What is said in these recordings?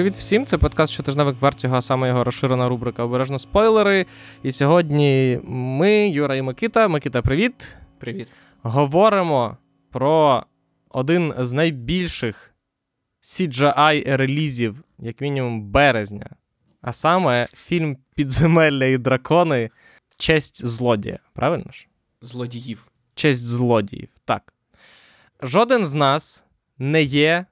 Привіт всім! Це подкаст щотижневик Вертіго, а саме його розширена рубрика Обережно спойлери. І сьогодні ми, Юра і Микита. Микита, привіт! Привіт. Говоримо про один з найбільших CGI релізів, як мінімум, березня. А саме фільм Підземелля і дракони Честь злодія. Правильно ж? Злодіїв. Честь злодіїв. Так. Жоден з нас не є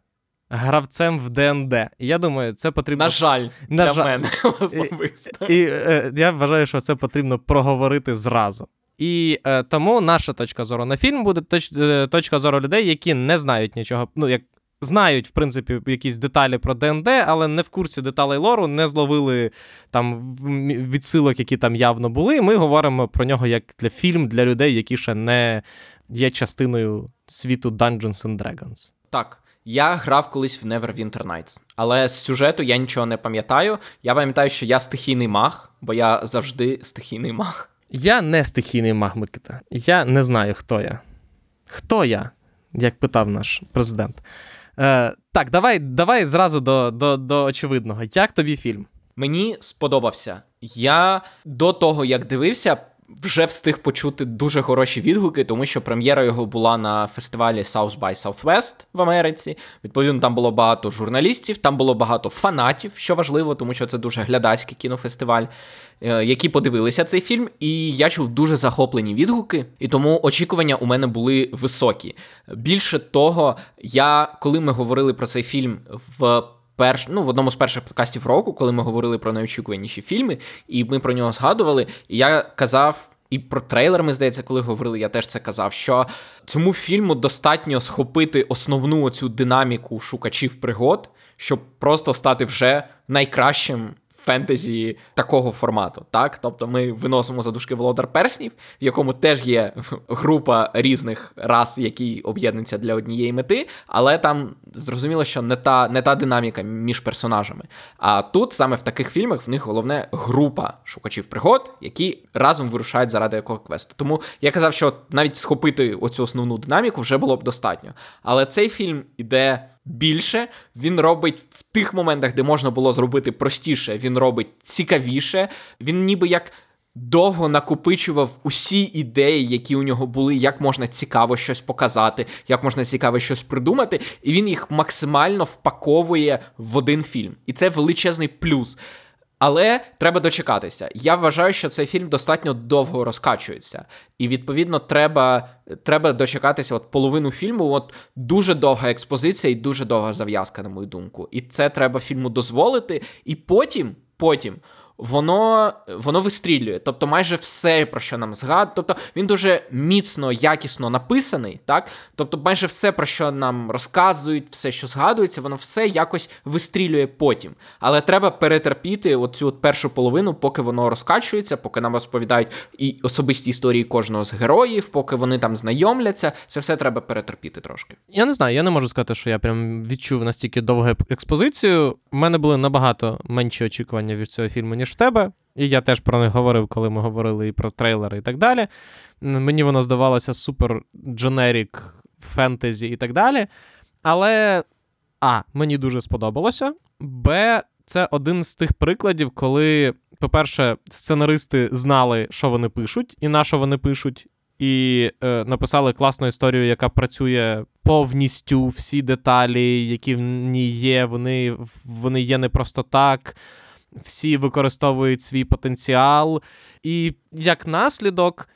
гравцем в ДНД. І я думаю, це потрібно. На жаль, На для жаль. мене особисто. І е, я вважаю, що це потрібно проговорити зразу. І е, тому наша точка зору на фільм буде точ, е, точка зору людей, які не знають нічого. Ну, як знають, в принципі, якісь деталі про ДНД, але не в курсі деталей лору, не зловили там відсилок, які там явно були. Ми говоримо про нього як для фільм для людей, які ще не є частиною світу Dungeons and Dragons. Так, я грав колись в Neverwinter Nights, але з сюжету я нічого не пам'ятаю. Я пам'ятаю, що я стихійний маг, бо я завжди стихійний маг. Я не стихійний маг Микита. Я не знаю, хто я. Хто я? Як питав наш президент. Е, так, давай давай зразу до, до, до очевидного. Як тобі фільм? Мені сподобався. Я до того, як дивився, вже встиг почути дуже хороші відгуки, тому що прем'єра його була на фестивалі South by Southwest в Америці. Відповідно, там було багато журналістів, там було багато фанатів, що важливо, тому що це дуже глядацький кінофестиваль, е, які подивилися цей фільм. І я чув дуже захоплені відгуки, і тому очікування у мене були високі. Більше того, я коли ми говорили про цей фільм в перш, ну, в одному з перших подкастів року, коли ми говорили про найочікуваніші фільми, і ми про нього згадували, і я казав. І про трейлер, ми здається, коли говорили, я теж це казав. Що цьому фільму достатньо схопити основну оцю динаміку шукачів пригод, щоб просто стати вже найкращим фентезі такого формату. Так, тобто ми виносимо за дужки Володар Перснів, в якому теж є група різних рас, які об'єднуються для однієї мети, але там зрозуміло, що не та, не та динаміка між персонажами. А тут саме в таких фільмах в них головне група шукачів пригод, які разом вирушають заради якого квесту. Тому я казав, що навіть схопити оцю основну динаміку вже було б достатньо. Але цей фільм іде більше, він робить в тих моментах, де можна було зробити простіше, він робить цікавіше, він ніби як. Довго накопичував усі ідеї, які у нього були, як можна цікаво щось показати, як можна цікаво щось придумати, і він їх максимально впаковує в один фільм. І це величезний плюс. Але треба дочекатися. Я вважаю, що цей фільм достатньо довго розкачується. І відповідно треба треба дочекатися от половину фільму. От дуже довга експозиція і дуже довга зав'язка, на мою думку. І це треба фільму дозволити. І потім, потім. Воно воно вистрілює, тобто майже все, про що нам згадує. Тобто він дуже міцно, якісно написаний, так? Тобто, майже все, про що нам розказують, все, що згадується, воно все якось вистрілює потім. Але треба перетерпіти оцю от першу половину, поки воно розкачується, поки нам розповідають і особисті історії кожного з героїв, поки вони там знайомляться. Це все треба перетерпіти трошки. Я не знаю, я не можу сказати, що я прям відчув настільки довгу експозицію. У мене були набагато менші очікування від цього фільму, ніж в тебе. І я теж про них говорив, коли ми говорили і про трейлери, і так далі. Мені воно здавалося супер дженерік фентезі і так далі. Але А, мені дуже сподобалося. Б, це один з тих прикладів, коли, по-перше, сценаристи знали, що вони пишуть, і на що вони пишуть, і е, написали класну історію, яка працює повністю всі деталі, які в ній є, вони, вони є не просто так. Всі використовують свій потенціал. І як наслідок,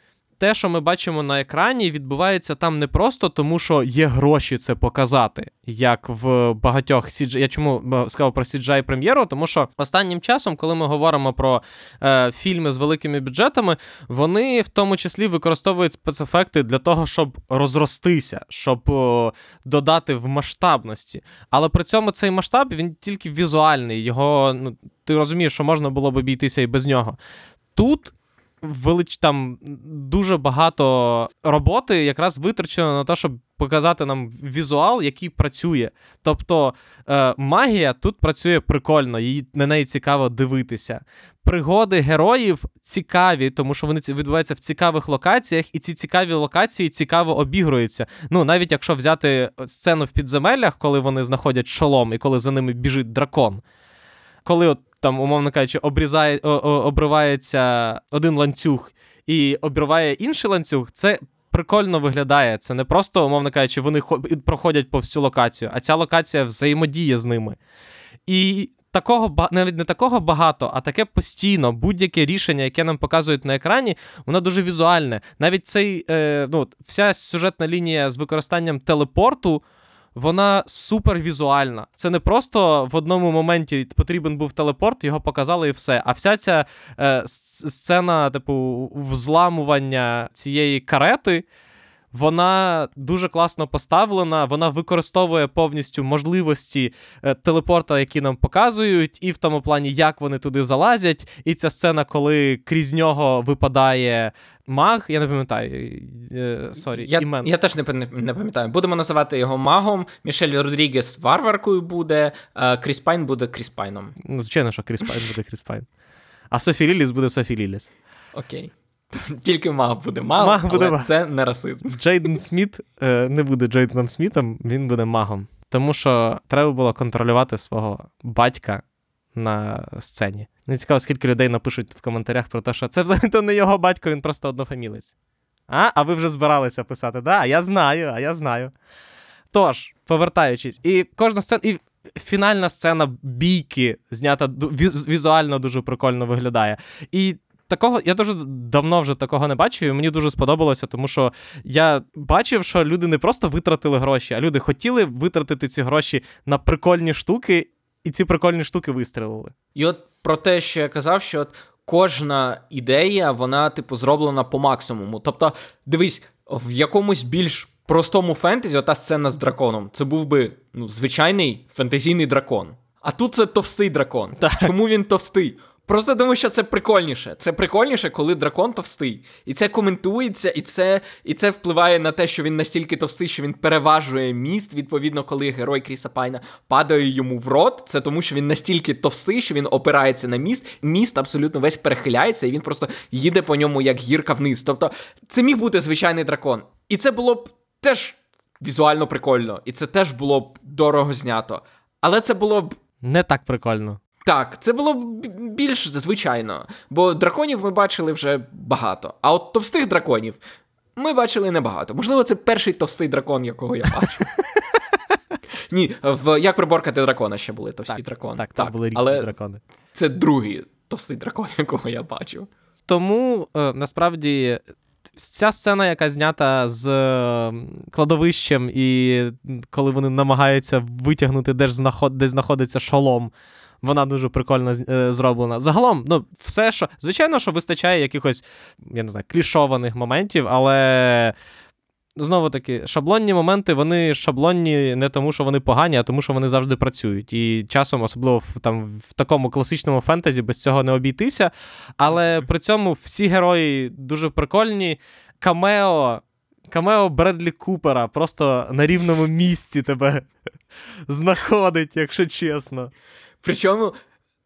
те, що ми бачимо на екрані, відбувається там не просто тому, що є гроші це показати, як в багатьох CGI. Я чому е, сказав про CGI прем'єру? Тому що останнім часом, коли ми говоримо про е, фільми з великими бюджетами, вони в тому числі використовують спецефекти для того, щоб розростися, щоб о, додати в масштабності. Але при цьому цей масштаб він тільки візуальний. Його ну ти розумієш, що можна було б обійтися і без нього. Тут велич там дуже багато роботи якраз витрачено на те, щоб показати нам візуал, який працює. Тобто е, магія тут працює прикольно, її на неї цікаво дивитися. Пригоди героїв цікаві, тому що вони відбуваються в цікавих локаціях, і ці цікаві локації цікаво обігруються. Ну, навіть якщо взяти сцену в підземеллях, коли вони знаходять шолом і коли за ними біжить дракон. Коли, от, там, умовно кажучи, обрізає, обривається один ланцюг і обриває інший ланцюг, це прикольно виглядає. Це не просто, умовно кажучи, вони проходять по всю локацію, а ця локація взаємодіє з ними. І такого навіть не такого багато, а таке постійно. Будь-яке рішення, яке нам показують на екрані, воно дуже візуальне. Навіть цей е, ну, вся сюжетна лінія з використанням телепорту вона супервізуальна. Це не просто в одному моменті потрібен був телепорт, його показали і все. А вся ця е, сцена, типу, взламування цієї карети вона дуже класно поставлена, вона використовує повністю можливості е, телепорта, які нам показують, і в тому плані, як вони туди залазять. І ця сцена, коли крізь нього випадає маг, я не пам'ятаю. Е, sorry, я, імен. Я теж не, не пам'ятаю. Будемо називати його магом. Мішель Родрігес варваркою буде, а Кріс Пайн буде Кріспайном. Звичайно, що Кріс Пайн буде Кріспайн. А Софі Ліліс буде Софі Ліліс. Окей. Тільки маг буде маг, маг але буде маг. це не расизм. Джейден Сміт е, не буде Джейденом Смітом, він буде магом. Тому що треба було контролювати свого батька на сцені. Не цікаво, скільки людей напишуть в коментарях про те, що це взагалі то не його батько, він просто однофамілець. А, а ви вже збиралися писати, да, я знаю, а я знаю. Тож, повертаючись, і кожна сцена, і фінальна сцена бійки знята візуально дуже прикольно виглядає. І такого я дуже давно вже такого не бачив, і мені дуже сподобалося, тому що я бачив, що люди не просто витратили гроші, а люди хотіли витратити ці гроші на прикольні штуки, і ці прикольні штуки вистрілили. І от про те, що я казав, що от кожна ідея, вона, типу, зроблена по максимуму. Тобто, дивись, в якомусь більш. Простому фентезі, ота сцена з драконом, це був би ну, звичайний фентезійний дракон. А тут це товстий дракон. Так. Чому він товстий? Просто тому, що це прикольніше. Це прикольніше, коли дракон товстий. І це коментується, і це і це впливає на те, що він настільки товстий, що він переважує міст. Відповідно, коли герой Кріса Пайна падає йому в рот. Це тому, що він настільки товстий, що він опирається на міст. Міст абсолютно весь перехиляється, і він просто їде по ньому як гірка вниз. Тобто, це міг бути звичайний дракон. І це було б теж візуально прикольно, і це теж було б дорого знято. Але це було б. Не так прикольно. Так, це було більш звичайно, бо драконів ми бачили вже багато. А от товстих драконів ми бачили небагато. Можливо, це перший товстий дракон, якого я бачу. Ні, в як приборкати дракона ще були товсті так, дракони. Так, так, були різні але дракони. Це другий товстий дракон, якого я бачив. Тому е, насправді. Ця сцена, яка знята з кладовищем, і коли вони намагаються витягнути, де, знаход... де знаходиться шолом, вона дуже прикольно е, зроблена. Загалом, ну, все, що. Звичайно, що вистачає якихось, я не знаю, клішованих моментів, але. Знову таки, шаблонні моменти, вони шаблонні не тому, що вони погані, а тому, що вони завжди працюють. І часом, особливо в там, в такому класичному фентезі, без цього не обійтися. Але при цьому всі герої дуже прикольні. Камео, Камео Бредлі Купера просто на рівному місці тебе знаходить, якщо чесно. Причому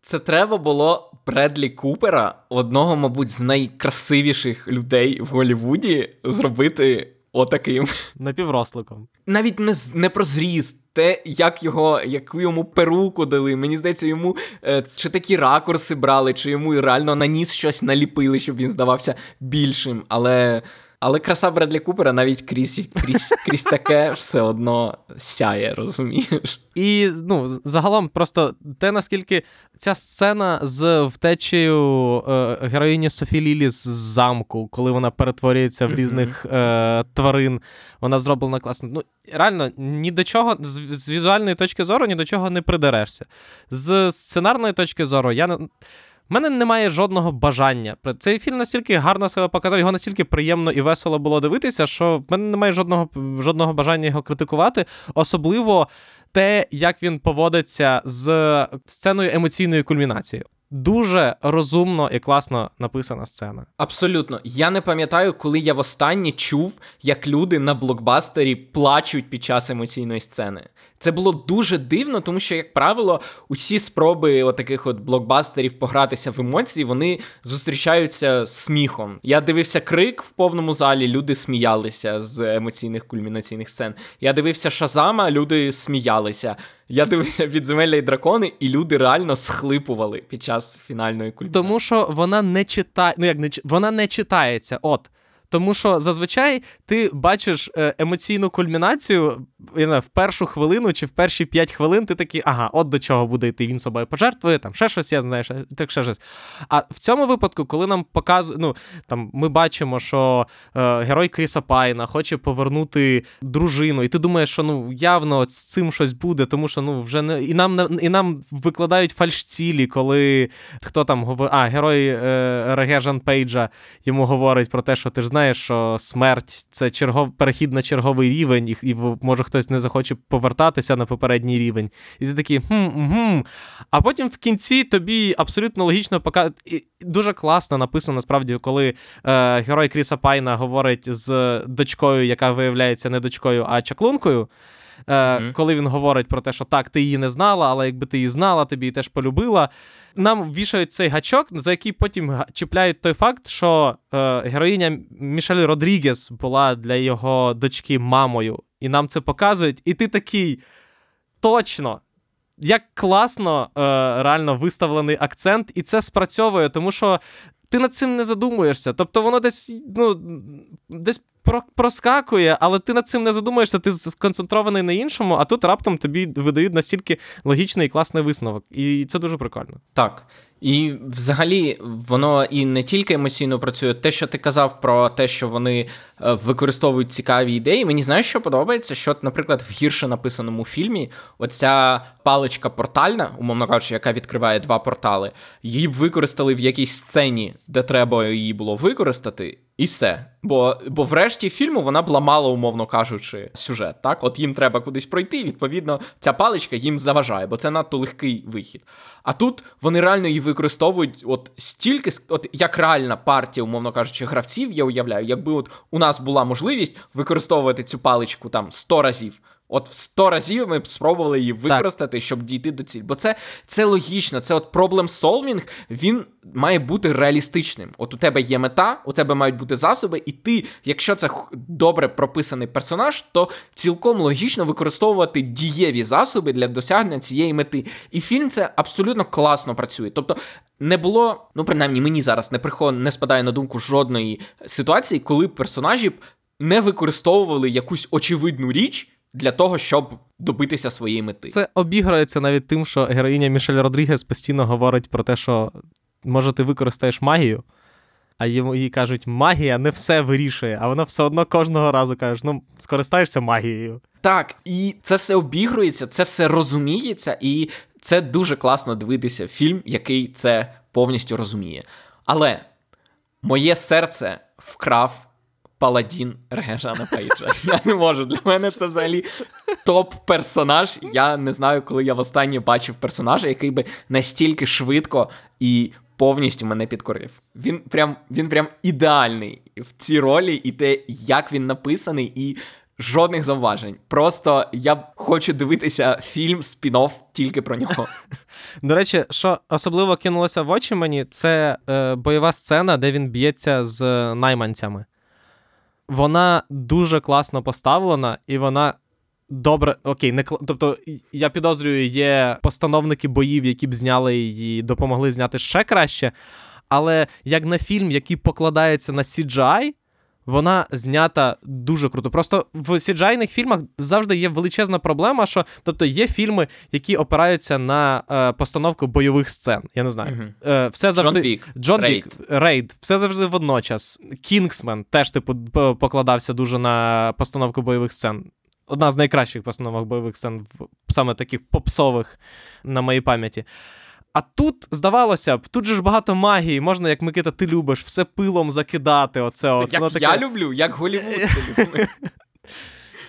це треба було Бредлі Купера, одного, мабуть, з найкрасивіших людей в Голлівуді, зробити отаким. Напівросликом. Навіть не не про зріст, те, як його, яку йому перуку дали. Мені здається, йому е, чи такі ракурси брали, чи йому реально на ніс щось наліпили, щоб він здавався більшим. Але але краса Бредлі Купера навіть крізь крізь, крізь таке все одно сяє, розумієш? І ну, загалом, просто те, наскільки ця сцена з втечею е, героїні Софі Лілі з замку, коли вона перетворюється в різних е, тварин, вона зроблена класно. Ну, Реально, ні до чого, з, з візуальної точки зору, ні до чого не придерешся. З сценарної точки зору, я у мене немає жодного бажання. Цей фільм настільки гарно себе показав, його настільки приємно і весело було дивитися, що в мене немає жодного жодного бажання його критикувати. Особливо те, як він поводиться з сценою емоційної кульмінації. Дуже розумно і класно написана сцена. Абсолютно. Я не пам'ятаю, коли я востаннє чув, як люди на блокбастері плачуть під час емоційної сцени. Це було дуже дивно, тому що, як правило, усі спроби отаких от блокбастерів погратися в емоції, вони зустрічаються сміхом. Я дивився крик в повному залі, люди сміялися з емоційних кульмінаційних сцен. Я дивився Шазама, люди сміялися. Я дивився підземелля і дракони, і люди реально схлипували під час фінальної культури. Тому що вона не читає, ну як не вона не читається. От. Тому що зазвичай ти бачиш е, емоційну кульмінацію в першу хвилину чи в перші п'ять хвилин ти такий, ага, от до чого буде йти він собою пожертвує, там ще щось, я знаєш, так ще щось. А в цьому випадку, коли нам показують, ну там ми бачимо, що е, герой Кріса Пайна хоче повернути дружину, і ти думаєш, що ну явно з цим щось буде, тому що ну вже не і нам і нам викладають фальшцілі, коли хто там говорить, а герой е, Реге Пейджа йому говорить про те, що ти ж знаєш, що смерть це чергов, перехід на черговий рівень, і, і може хтось не захоче повертатися на попередній рівень. І ти такий хм, хм. А потім в кінці тобі абсолютно логічно пока Дуже класно написано, насправді, коли е, герой Кріса Пайна говорить з дочкою, яка виявляється не дочкою, а чаклункою. Е, mm-hmm. Коли він говорить про те, що так, ти її не знала, але якби ти її знала, тобі її теж полюбила. Нам вішають цей гачок, за який потім чіпляють той факт, що е, героїня Мішель Родрігес була для його дочки мамою. І нам це показують. І ти такий точно. Як класно е, реально виставлений акцент, і це спрацьовує, тому що ти над цим не задумуєшся. Тобто воно десь ну, десь проскакує, але ти над цим не задумуєшся, ти сконцентрований на іншому, а тут раптом тобі видають настільки логічний і класний висновок. І це дуже прикольно. Так. І взагалі воно і не тільки емоційно працює. Те, що ти казав про те, що вони е, використовують цікаві ідеї. Мені знаєш, що подобається, що, наприклад, в гірше написаному фільмі оця паличка портальна, умовно кажучи, яка відкриває два портали, її використали в якійсь сцені, де треба її було використати, і все. Бо бо врешті фільму вона б ламала, умовно кажучи, сюжет. Так, от їм треба кудись пройти. Відповідно, ця паличка їм заважає, бо це надто легкий вихід. А тут вони реально її використовують от стільки, от як реальна партія, умовно кажучи, гравців, я уявляю, якби от у нас була можливість використовувати цю паличку там 100 разів. От в 100 разів ми б спробували її використати, так. щоб дійти до цілі. Бо це це логічно, це от проблем солвінг, він має бути реалістичним. От у тебе є мета, у тебе мають бути засоби, і ти, якщо це добре прописаний персонаж, то цілком логічно використовувати дієві засоби для досягнення цієї мети. І фільм це абсолютно класно працює. Тобто. Не було, ну принаймні мені зараз не приход, не спадає на думку жодної ситуації, коли персонажі не використовували якусь очевидну річ для того, щоб добитися своєї мети. Це обіграється навіть тим, що героїня Мішель Родрігес постійно говорить про те, що може ти використаєш магію, а йому їй кажуть, магія не все вирішує, а вона все одно кожного разу каже, ну скористаєшся магією. Так, і це все обігрується, це все розуміється, і це дуже класно дивитися фільм, який це повністю розуміє. Але моє серце вкрав паладін Регежана Пейджа. Я не можу. Для мене це взагалі топ-персонаж. Я не знаю, коли я востаннє бачив персонажа, який би настільки швидко і повністю мене підкорив. Він прям він прям ідеальний в цій ролі, і те, як він написаний, і. Жодних зауважень. Просто я хочу дивитися фільм спін-офф тільки про нього. До речі, що особливо кинулося в очі мені, це е, бойова сцена, де він б'ється з найманцями вона дуже класно поставлена, і вона. Добре, окей, не тобто я підозрюю, є постановники боїв, які б зняли її, допомогли зняти ще краще. Але як на фільм, який покладається на CGI, вона знята дуже круто. Просто в cgi фільмах завжди є величезна проблема, що тобто є фільми, які опираються на е, постановку бойових сцен. Я не знаю. Uh-huh. Е, все завжди... Джон Вік, Джон Вік, Рейд, все завжди водночас. Кінгсмен теж типу покладався дуже на постановку бойових сцен. Одна з найкращих постановок бойових сцен, саме таких попсових на моїй пам'яті. А тут, здавалося б, тут же ж багато магії, можна, як Микита, ти любиш, все пилом закидати. оце от. Як таке... я люблю, як Голівуд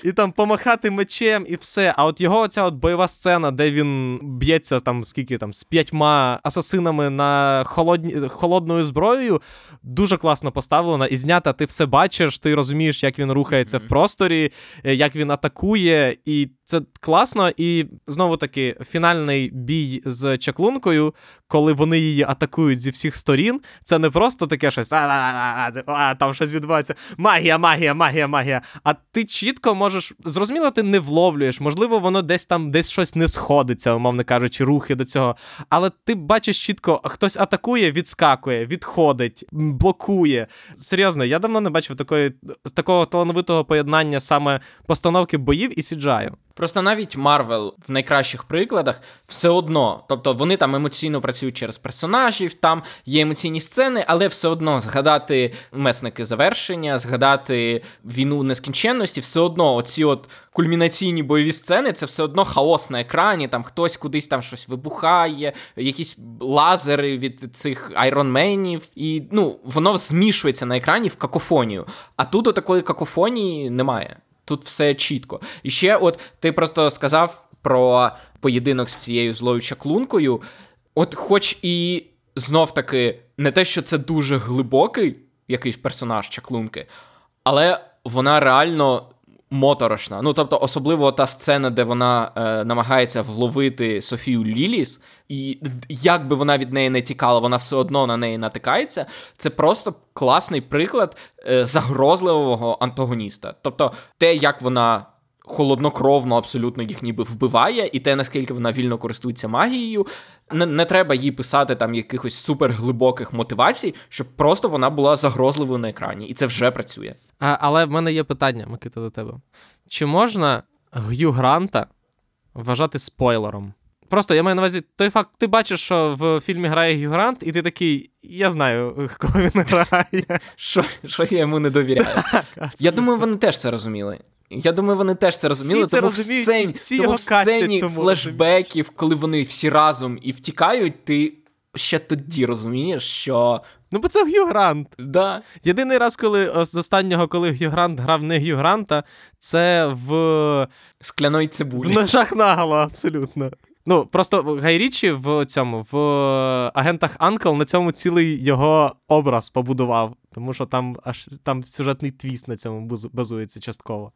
і там помахати мечем, і все. А от його ця от бойова сцена, де він б'ється там скільки там з п'ятьма асасинами на холодні, холодною зброєю, дуже класно поставлена і знята. Ти все бачиш, ти розумієш, як він рухається mm-hmm. в просторі, е, як він атакує, і це класно. І знову таки фінальний бій з чаклункою, коли вони її атакують зі всіх сторін. Це не просто таке щось, а там щось відбувається. Магія, магія, магія, магія. А ти чітко можеш зрозуміло, ти не вловлюєш. Можливо, воно десь там десь щось не сходиться, умовно кажучи, рухи до цього. Але ти бачиш чітко, хтось атакує, відскакує, відходить, блокує. Серйозно, я давно не бачив такої, такого талановитого поєднання саме постановки боїв і CGI. Просто навіть Марвел в найкращих прикладах все одно, тобто вони там емоційно працюють через персонажів, там є емоційні сцени, але все одно згадати месники завершення, згадати війну нескінченності, все одно оці от кульмінаційні бойові сцени, це все одно хаос на екрані. Там хтось кудись там щось вибухає, якісь лазери від цих Iron Man ів, і ну воно змішується на екрані в какофонію. А тут такої какофонії немає. Тут все чітко. І ще, от ти просто сказав про поєдинок з цією злою чаклункою. От, хоч і знов таки, не те, що це дуже глибокий якийсь персонаж чаклунки, але вона реально моторошна. Ну, тобто, особливо та сцена, де вона е, намагається вловити Софію Ліліс, і як би вона від неї не тікала, вона все одно на неї натикається. Це просто класний приклад е, загрозливого антагоніста. Тобто, те, як вона. Холоднокровно, абсолютно їх ніби вбиває, і те, наскільки вона вільно користується магією, не, не треба їй писати там якихось суперглибоких мотивацій, щоб просто вона була загрозливою на екрані, і це вже працює. А, Але в мене є питання, Микита, до тебе. Чи можна Г'ю Гранта вважати спойлером? Просто я маю на увазі той факт, ти бачиш, що в фільмі грає Г'ю Грант, і ти такий, я знаю, кого він грає. Що що я йому не довіряю? Я думаю, вони теж це розуміли. Я думаю, вони теж це розуміли, всі тому це в сцені, всі тому в сцені тому флешбеків, коли вони всі разом і втікають, ти ще тоді розумієш, що. Ну, бо це Г'ю Грант. Да. Єдиний раз, коли з останнього, коли Г'ю Грант грав не Г'ю Гранта, це в скляної цибулі. В ножах наголо, абсолютно. Ну, просто Гайрічі в цьому, в агентах Анкл на цьому цілий його образ побудував, тому що там аж там сюжетний твіст на цьому базується частково.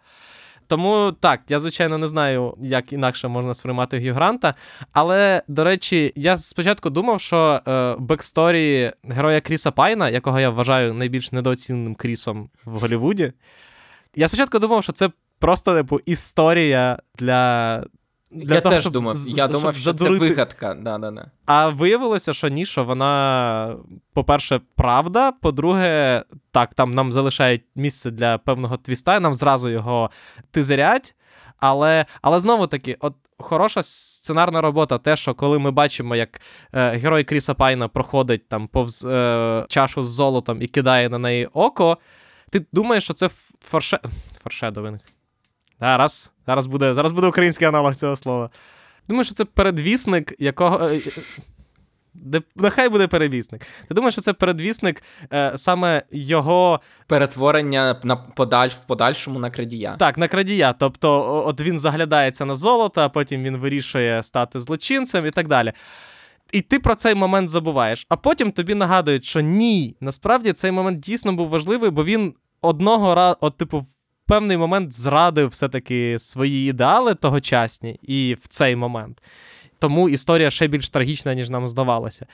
Тому так, я, звичайно, не знаю, як інакше можна сприймати Гью Гранта. Але, до речі, я спочатку думав, що е, backstory героя Кріса Пайна, якого я вважаю найбільш недооціненим Крісом в Голлівуді, я спочатку думав, що це просто типу, історія для для я того, теж щоб, думав, я думав, що задурити. це вигадка. Да, да, да. А виявилося, що ні, що вона, по-перше, правда. По-друге, так, там нам залишають місце для певного твіста, і нам зразу його тизерять. Але але знову таки, от хороша сценарна робота, те, що коли ми бачимо, як е, герой Кріса Пайна проходить там повз е, чашу з золотом і кидає на неї око, ти думаєш, що це форше... форшедовинг. Зараз зараз буде зараз буде український аналог цього слова. Думаю, що це передвісник, якого. Е, де, Нехай буде передвісник. Ти думаєш, що це передвісник е, саме його перетворення на подаль, в подальшому на крадія. Так, на крадія. Тобто, от він заглядається на золото, а потім він вирішує стати злочинцем і так далі. І ти про цей момент забуваєш. А потім тобі нагадують, що ні, насправді цей момент дійсно був важливий, бо він одного разу, от, типу, певний момент зрадив все-таки свої ідеали тогочасні і в цей момент. Тому історія ще більш трагічна, ніж нам здавалося.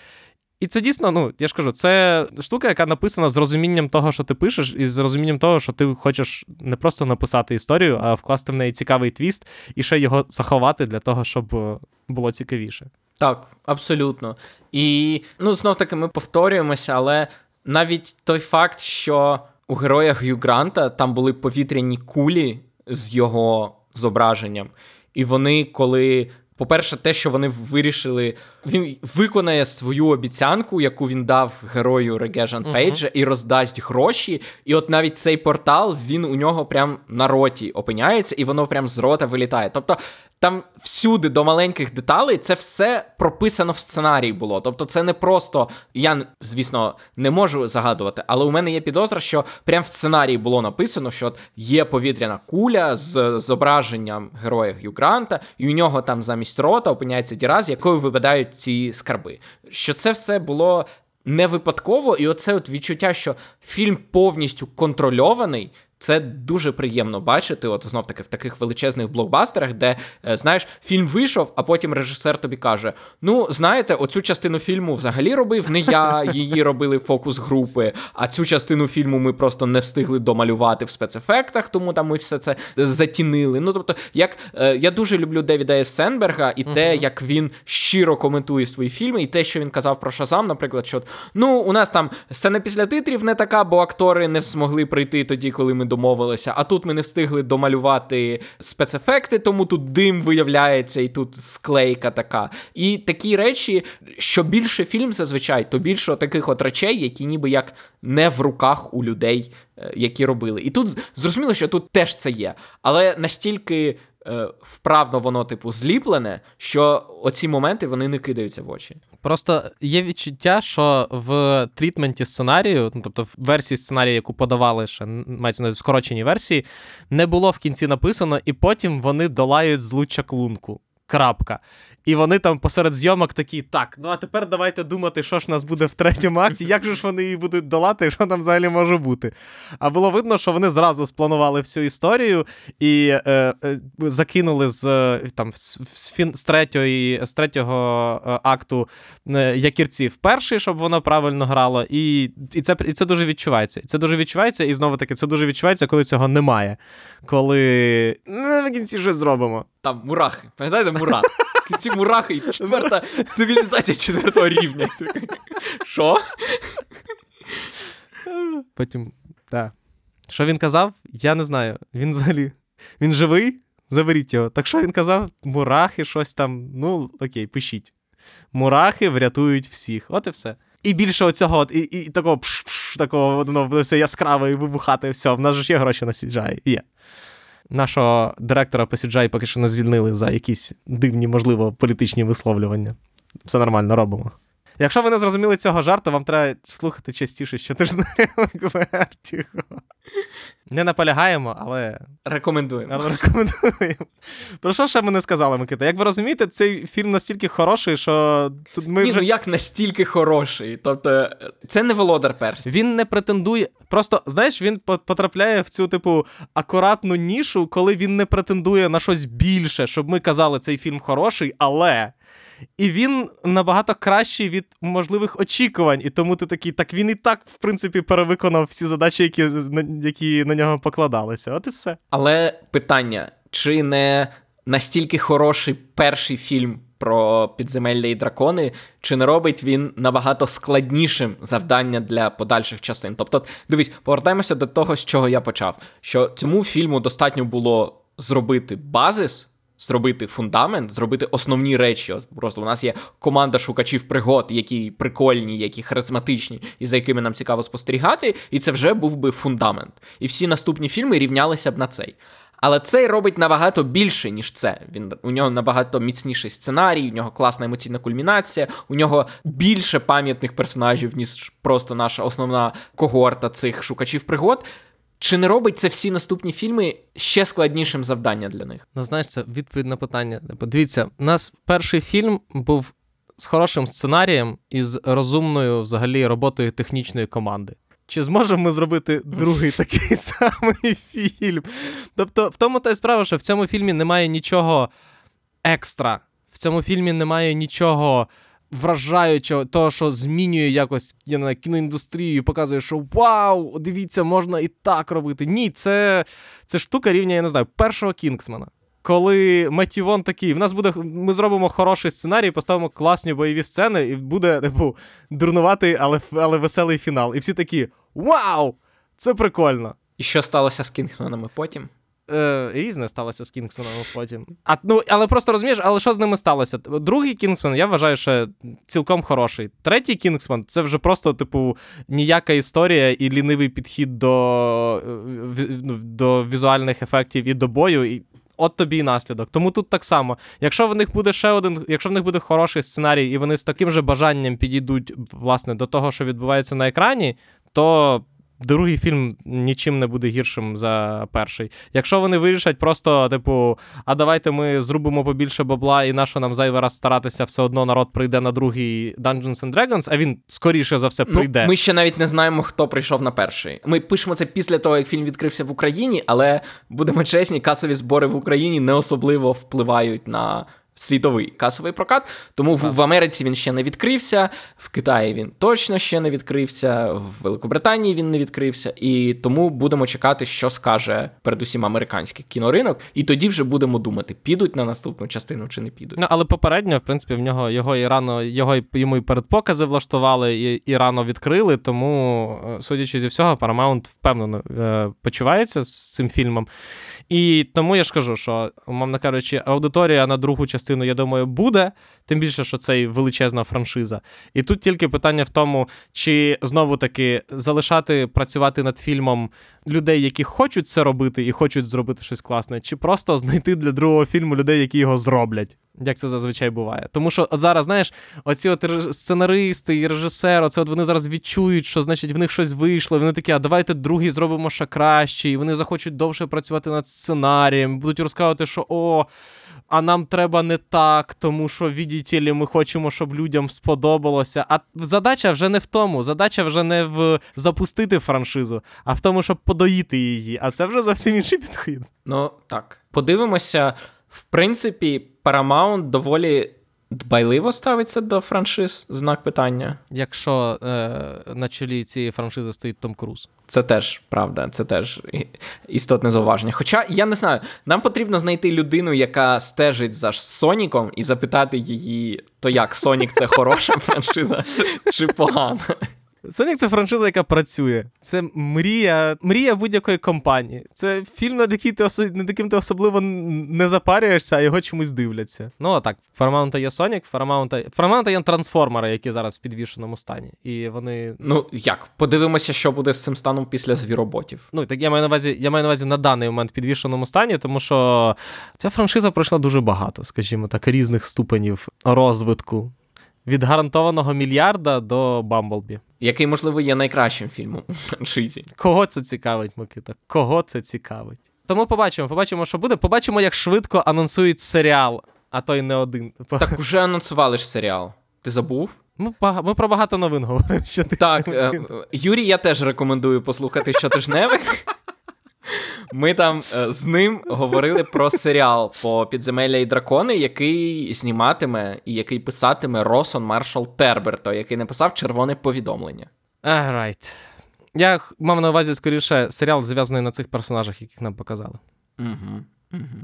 І це дійсно, ну, я ж кажу, це штука, яка написана з розумінням того, що ти пишеш, і з розумінням того, що ти хочеш не просто написати історію, а вкласти в неї цікавий твіст і ще його заховати для того, щоб е, було цікавіше. Так, абсолютно. І ну, знов таки ми повторюємося, але навіть той факт, що у героя Г'ю Гранта там були повітряні кулі з його зображенням. І вони, коли. По-перше, те, що вони вирішили, він виконає свою обіцянку, яку він дав герою Регежан Пейджа, uh-huh. і роздасть гроші. І от навіть цей портал він у нього прям на роті опиняється, і воно прям з рота вилітає. Тобто там всюди до маленьких деталей це все прописано в сценарії було. Тобто, це не просто я, звісно, не можу загадувати, але у мене є підозра, що прямо в сценарії було написано, що от є повітряна куля з зображенням героя Гью Гранта, і у нього там замість рота опиняється діра, з якою випадають ці скарби. Що це все було. Не випадково, і оце от відчуття, що фільм повністю контрольований, це дуже приємно бачити, от знов таки в таких величезних блокбастерах, де е, знаєш, фільм вийшов, а потім режисер тобі каже: Ну, знаєте, оцю частину фільму взагалі робив не я, її робили фокус групи. А цю частину фільму ми просто не встигли домалювати в спецефектах, тому там ми все це затінили. Ну тобто, як е, я дуже люблю Девіда Євсенберга і те, uh як він щиро коментує свої фільми, і те, що він казав про Шазам, наприклад, що ну у нас там сцена після титрів не така, бо актори не змогли прийти тоді, коли ми домовилися, а тут ми не встигли домалювати спецефекти, тому тут дим виявляється, і тут склейка така. І такі речі, що більше фільм зазвичай, то більше таких от речей, які ніби як не в руках у людей, е, які робили. І тут зрозуміло, що тут теж це є, але настільки. Е, вправно воно, типу, зліплене, що оці моменти вони не кидаються в очі. Просто є відчуття, що в трітменті сценарію, ну тобто в версії сценарію, яку подавали ще мається на скороченій версії, не було в кінці написано, і потім вони долають злуччя клунку. Крапка. І вони там посеред зйомок такі, так, ну а тепер давайте думати, що ж у нас буде в третьому акті, як же ж вони її будуть долати, і що там взагалі може бути. А було видно, що вони зразу спланували всю історію і е, е, закинули з там, з, з, третьої, з третього е, акту е, якірці в перший, щоб воно правильно грало. І і, це і це дуже відчувається. Це дуже відчувається, і знову таки, це дуже відчувається, коли цього немає. Коли ну, в кінці щось зробимо. Там мурахи. Пам'ятаєте, мурахи? Ці мурахи четверта цивілізація четвертого рівня. Що? Потім, так. Що він казав? Я не знаю. Він взагалі. Він живий? Заберіть його. Так що він казав? Мурахи, щось там. Ну, окей, пишіть. Мурахи врятують всіх. От і все. І більше оцього, от, і і такого пш-пш, такого воно все яскраве і вибухати, все. В нас ж є гроші на CGI. Є нашого директора по CGI поки що не звільнили за якісь дивні, можливо, політичні висловлювання. Все нормально робимо. Якщо ви не зрозуміли цього жарту, вам треба слухати частіше щотижневик Вертіго. Не наполягаємо, але рекомендуємо. Але рекомендуємо. Про що ще ми не сказали, Микита? Як ви розумієте, цей фільм настільки хороший, що тут ми Ні, вже... ну як настільки хороший? Тобто, це не володар персів. Він не претендує. Просто, знаєш, він потрапляє в цю, типу, акуратну нішу, коли він не претендує на щось більше, щоб ми казали, цей фільм хороший, але. І він набагато кращий від можливих очікувань. І тому ти такий, так він і так, в принципі, перевиконав всі задачі, які які на нього покладалися. От і все. Але питання: чи не настільки хороший перший фільм про підземелля і дракони, чи не робить він набагато складнішим завдання для подальших частин? Тобто, дивись, повертаємося до того, з чого я почав. Що цьому фільму достатньо було зробити базис зробити фундамент, зробити основні речі. От Просто у нас є команда шукачів пригод, які прикольні, які харизматичні, і за якими нам цікаво спостерігати, і це вже був би фундамент. І всі наступні фільми рівнялися б на цей. Але цей робить набагато більше, ніж це. Він у нього набагато міцніший сценарій, у нього класна емоційна кульмінація, у нього більше пам'ятних персонажів, ніж просто наша основна когорта цих шукачів пригод. Чи не робить це всі наступні фільми ще складнішим завдання для них? Ну, знаєш, це відповідь на питання. Подивіться, у нас перший фільм був з хорошим сценарієм і з розумною взагалі роботою технічної команди. Чи зможемо ми зробити другий такий самий фільм? Тобто, в тому та й справа, що в цьому фільмі немає нічого екстра. В цьому фільмі немає нічого вражаючого, того, що змінює якось я не знаю, кіноіндустрію, показує, що вау, дивіться, можна і так робити. Ні, це це штука рівня, я не знаю, першого Кінгсмана. Коли Меттівон такий, в нас буде, ми зробимо хороший сценарій, поставимо класні бойові сцени, і буде, типу, дурнуватий, але але веселий фінал. І всі такі: Вау! Це прикольно! І що сталося з Кінгсманами потім? Е, Різне сталося з Кінгсменом потім. А, ну, Але просто розумієш, але що з ними сталося? Другий Кінгсмен, я вважаю, що цілком хороший. Третій Кінгсмен це вже просто, типу, ніяка історія і лінивий підхід до, е, ну, до візуальних ефектів і до бою. І от тобі і наслідок. Тому тут так само. Якщо в них буде ще один, якщо в них буде хороший сценарій, і вони з таким же бажанням підійдуть власне до того, що відбувається на екрані, то другий фільм нічим не буде гіршим за перший. Якщо вони вирішать просто, типу, а давайте ми зробимо побільше бабла, і нащо нам зайвий раз старатися, все одно народ прийде на другий Dungeons and Dragons, а він скоріше за все прийде. Ну, ми ще навіть не знаємо, хто прийшов на перший. Ми пишемо це після того, як фільм відкрився в Україні, але будемо чесні, касові збори в Україні не особливо впливають на світовий касовий прокат. Тому в, в Америці він ще не відкрився, в Китаї він точно ще не відкрився, в Великобританії він не відкрився. І тому будемо чекати, що скаже передусім американський кіноринок, і тоді вже будемо думати, підуть на наступну частину чи не підуть. Ну, але попередньо, в принципі, в нього його і рано його йому і передпокази влаштували, і, і рано відкрили. Тому, е, судячи зі всього, Paramount впевнено е, почувається з цим фільмом. І тому я ж кажу, що, умовно кажучи, аудиторія на другу частину, я думаю, буде, тим більше, що це величезна франшиза. І тут тільки питання в тому, чи знову таки залишати працювати над фільмом людей, які хочуть це робити і хочуть зробити щось класне, чи просто знайти для другого фільму людей, які його зроблять. Як це зазвичай буває. Тому що зараз, знаєш, оці от сценаристи і режисери, оце от вони зараз відчують, що значить в них щось вийшло. Вони такі, а давайте другий зробимо ще краще, і вони захочуть довше працювати над сценарієм, будуть розказувати, що о, а нам треба не так, тому що, віддіті ли, ми хочемо, щоб людям сподобалося. А задача вже не в тому. Задача вже не в запустити франшизу, а в тому, щоб подоїти її. А це вже зовсім інший підхід. Ну так, подивимося. В принципі, Paramount доволі дбайливо ставиться до франшиз, знак питання. Якщо е, на чолі цієї франшизи стоїть Том Круз. Це теж правда, це теж істотне зауваження. Хоча я не знаю, нам потрібно знайти людину, яка стежить за Соніком, і запитати її, то як Сонік це хороша франшиза чи погана. Сонік це франшиза, яка працює. Це мрія мрія будь-якої компанії. Це фільм, над який ти осо... над яким ти особливо не запарюєшся, а його чомусь дивляться. Ну а так, в Paramount є Сонік, в Paramount... Paramount є трансформери, які зараз в підвішеному стані. І вони. Ну як? Подивимося, що буде з цим станом після звіроботів. Ну так я маю на увазі, я маю на увазі на даний момент в підвішеному стані, тому що ця франшиза пройшла дуже багато, скажімо так, різних ступенів розвитку від гарантованого мільярда до Бамблбі. Який, можливо, є найкращим фільмом у франшизі. Кого це цікавить, Микита? Кого це цікавить? Тому побачимо, побачимо, що буде. Побачимо, як швидко анонсують серіал, а то й не один. Так уже анонсували ж серіал. Ти забув? Ми ми про багато новин говоримо. Що ти Так, е, Юрій, я теж рекомендую послухати щотижневих. Ми там е, з ним говорили про серіал по підземелля і дракони, який зніматиме і який писатиме Росон Маршал Терберто, який написав червоне повідомлення. right. Я мав на увазі скоріше серіал, зв'язаний на цих персонажах, яких нам показали. Угу, угу.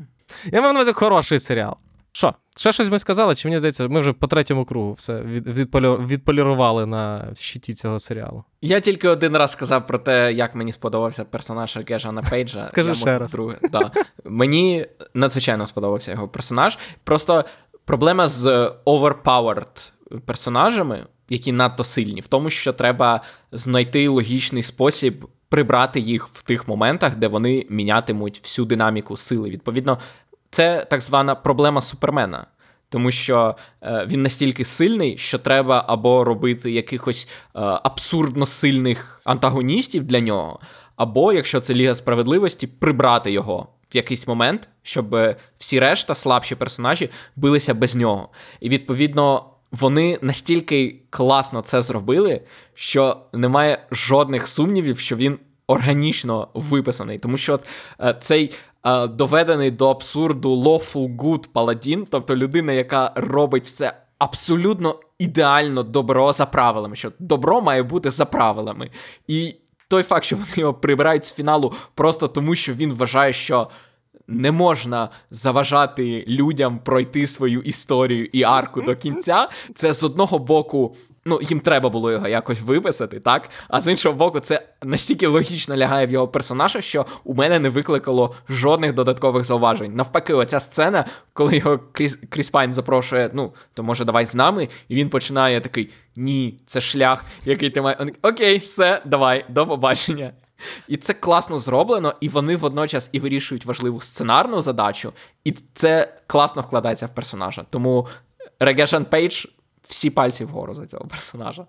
Я мав на увазі хороший серіал. Що, ще щось ми сказали? Чи мені здається, ми вже по третьому кругу все відполірували на щиті цього серіалу? Я тільки один раз сказав про те, як мені сподобався персонаж Гежана Пейджа. Скажи Я ще раз. Друге. Да. Мені надзвичайно сподобався його персонаж. Просто проблема з overpowered персонажами, які надто сильні, в тому, що треба знайти логічний спосіб. Прибрати їх в тих моментах, де вони мінятимуть всю динаміку сили. Відповідно, це так звана проблема супермена. Тому що е, він настільки сильний, що треба або робити якихось е, абсурдно сильних антагоністів для нього, або, якщо це Ліга справедливості, прибрати його в якийсь момент, щоб всі решта слабші персонажі билися без нього. І відповідно. Вони настільки класно це зробили, що немає жодних сумнівів, що він органічно виписаний, тому що е, цей доведений до абсурду lawful good паладін, тобто людина, яка робить все абсолютно ідеально добро за правилами, що добро має бути за правилами. І той факт, що вони його прибирають з фіналу просто тому, що він вважає, що. Не можна заважати людям пройти свою історію і арку до кінця. Це з одного боку ну, їм треба було його якось виписати, так? А з іншого боку, це настільки логічно лягає в його персонажа, що у мене не викликало жодних додаткових зауважень. Навпаки, оця сцена, коли його Кріс, Кріс Пайн запрошує, ну, то може давай з нами, і він починає такий: ні, це шлях, який ти має. Окей, все, давай, до побачення. І це класно зроблено, і вони водночас і вирішують важливу сценарну задачу, і це класно вкладається в персонажа. Тому Реге-Жан Пейдж всі пальці вгору за цього персонажа.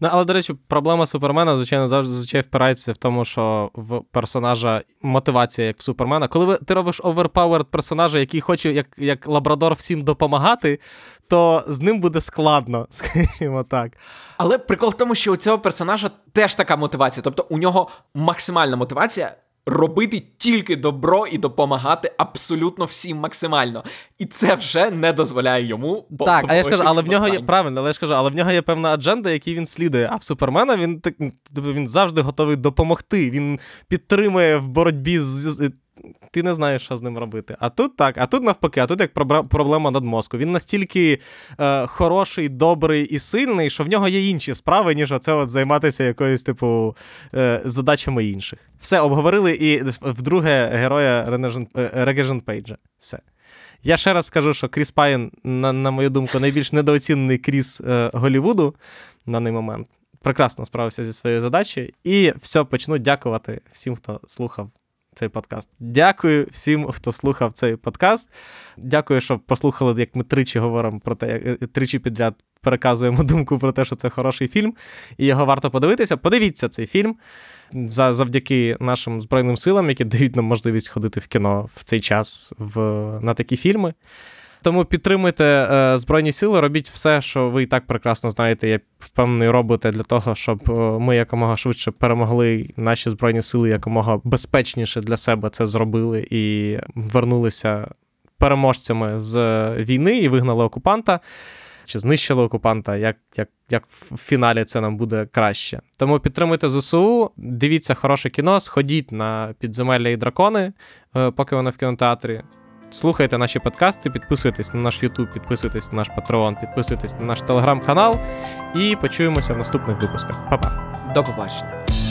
Ну, але, до речі, проблема Супермена, звичайно, завжди зазвичай впирається в тому, що в персонажа мотивація, як в Супермена. Коли ви, ти робиш overpowered персонажа, який хоче, як, як лабрадор, всім допомагати, то з ним буде складно, скажімо так. Але прикол в тому, що у цього персонажа теж така мотивація. Тобто у нього максимальна мотивація. Робити тільки добро і допомагати абсолютно всім максимально, і це вже не дозволяє йому так. А я ж кажу, але в нього є правильно, але я ж кажу, але в нього є певна адженда, якій він слідує. А в Супермена він так він завжди готовий допомогти. Він підтримує в боротьбі з ти не знаєш, що з ним робити. А тут так, а тут навпаки, а тут як проблема над мозку. Він настільки е, хороший, добрий і сильний, що в нього є інші справи, ніж оце от займатися якоюсь, типу, е, задачами інших. Все, обговорили і вдруге героя Регежен Пейджа. Все. Я ще раз скажу, що Кріс Пайн, на, на мою думку, найбільш недооцінений Кріс е, Голівуду на даний момент. Прекрасно справився зі своєю задачею. І все, почну дякувати всім, хто слухав цей подкаст. Дякую всім, хто слухав цей подкаст. Дякую, що послухали, як ми тричі говоримо про те, е, тричі підряд переказуємо думку про те, що це хороший фільм, і його варто подивитися. Подивіться цей фільм завдяки нашим Збройним силам, які дають нам можливість ходити в кіно в цей час в, на такі фільми. Тому підтримуйте е, Збройні Сили, робіть все, що ви і так прекрасно знаєте, я впевнений, робите для того, щоб е, ми якомога швидше перемогли наші Збройні Сили якомога безпечніше для себе це зробили і вернулися переможцями з війни і вигнали окупанта. Чи знищили окупанта, як як, як в фіналі це нам буде краще. Тому підтримуйте ЗСУ, дивіться хороше кіно, сходіть на підземелля і дракони, е, поки воно в кінотеатрі. Слухайте наші подкасти, підписуйтесь на наш YouTube, підписуйтесь на наш Patreon, підписуйтесь на наш телеграм-канал і почуємося в наступних випусках. Па-па. До побачення.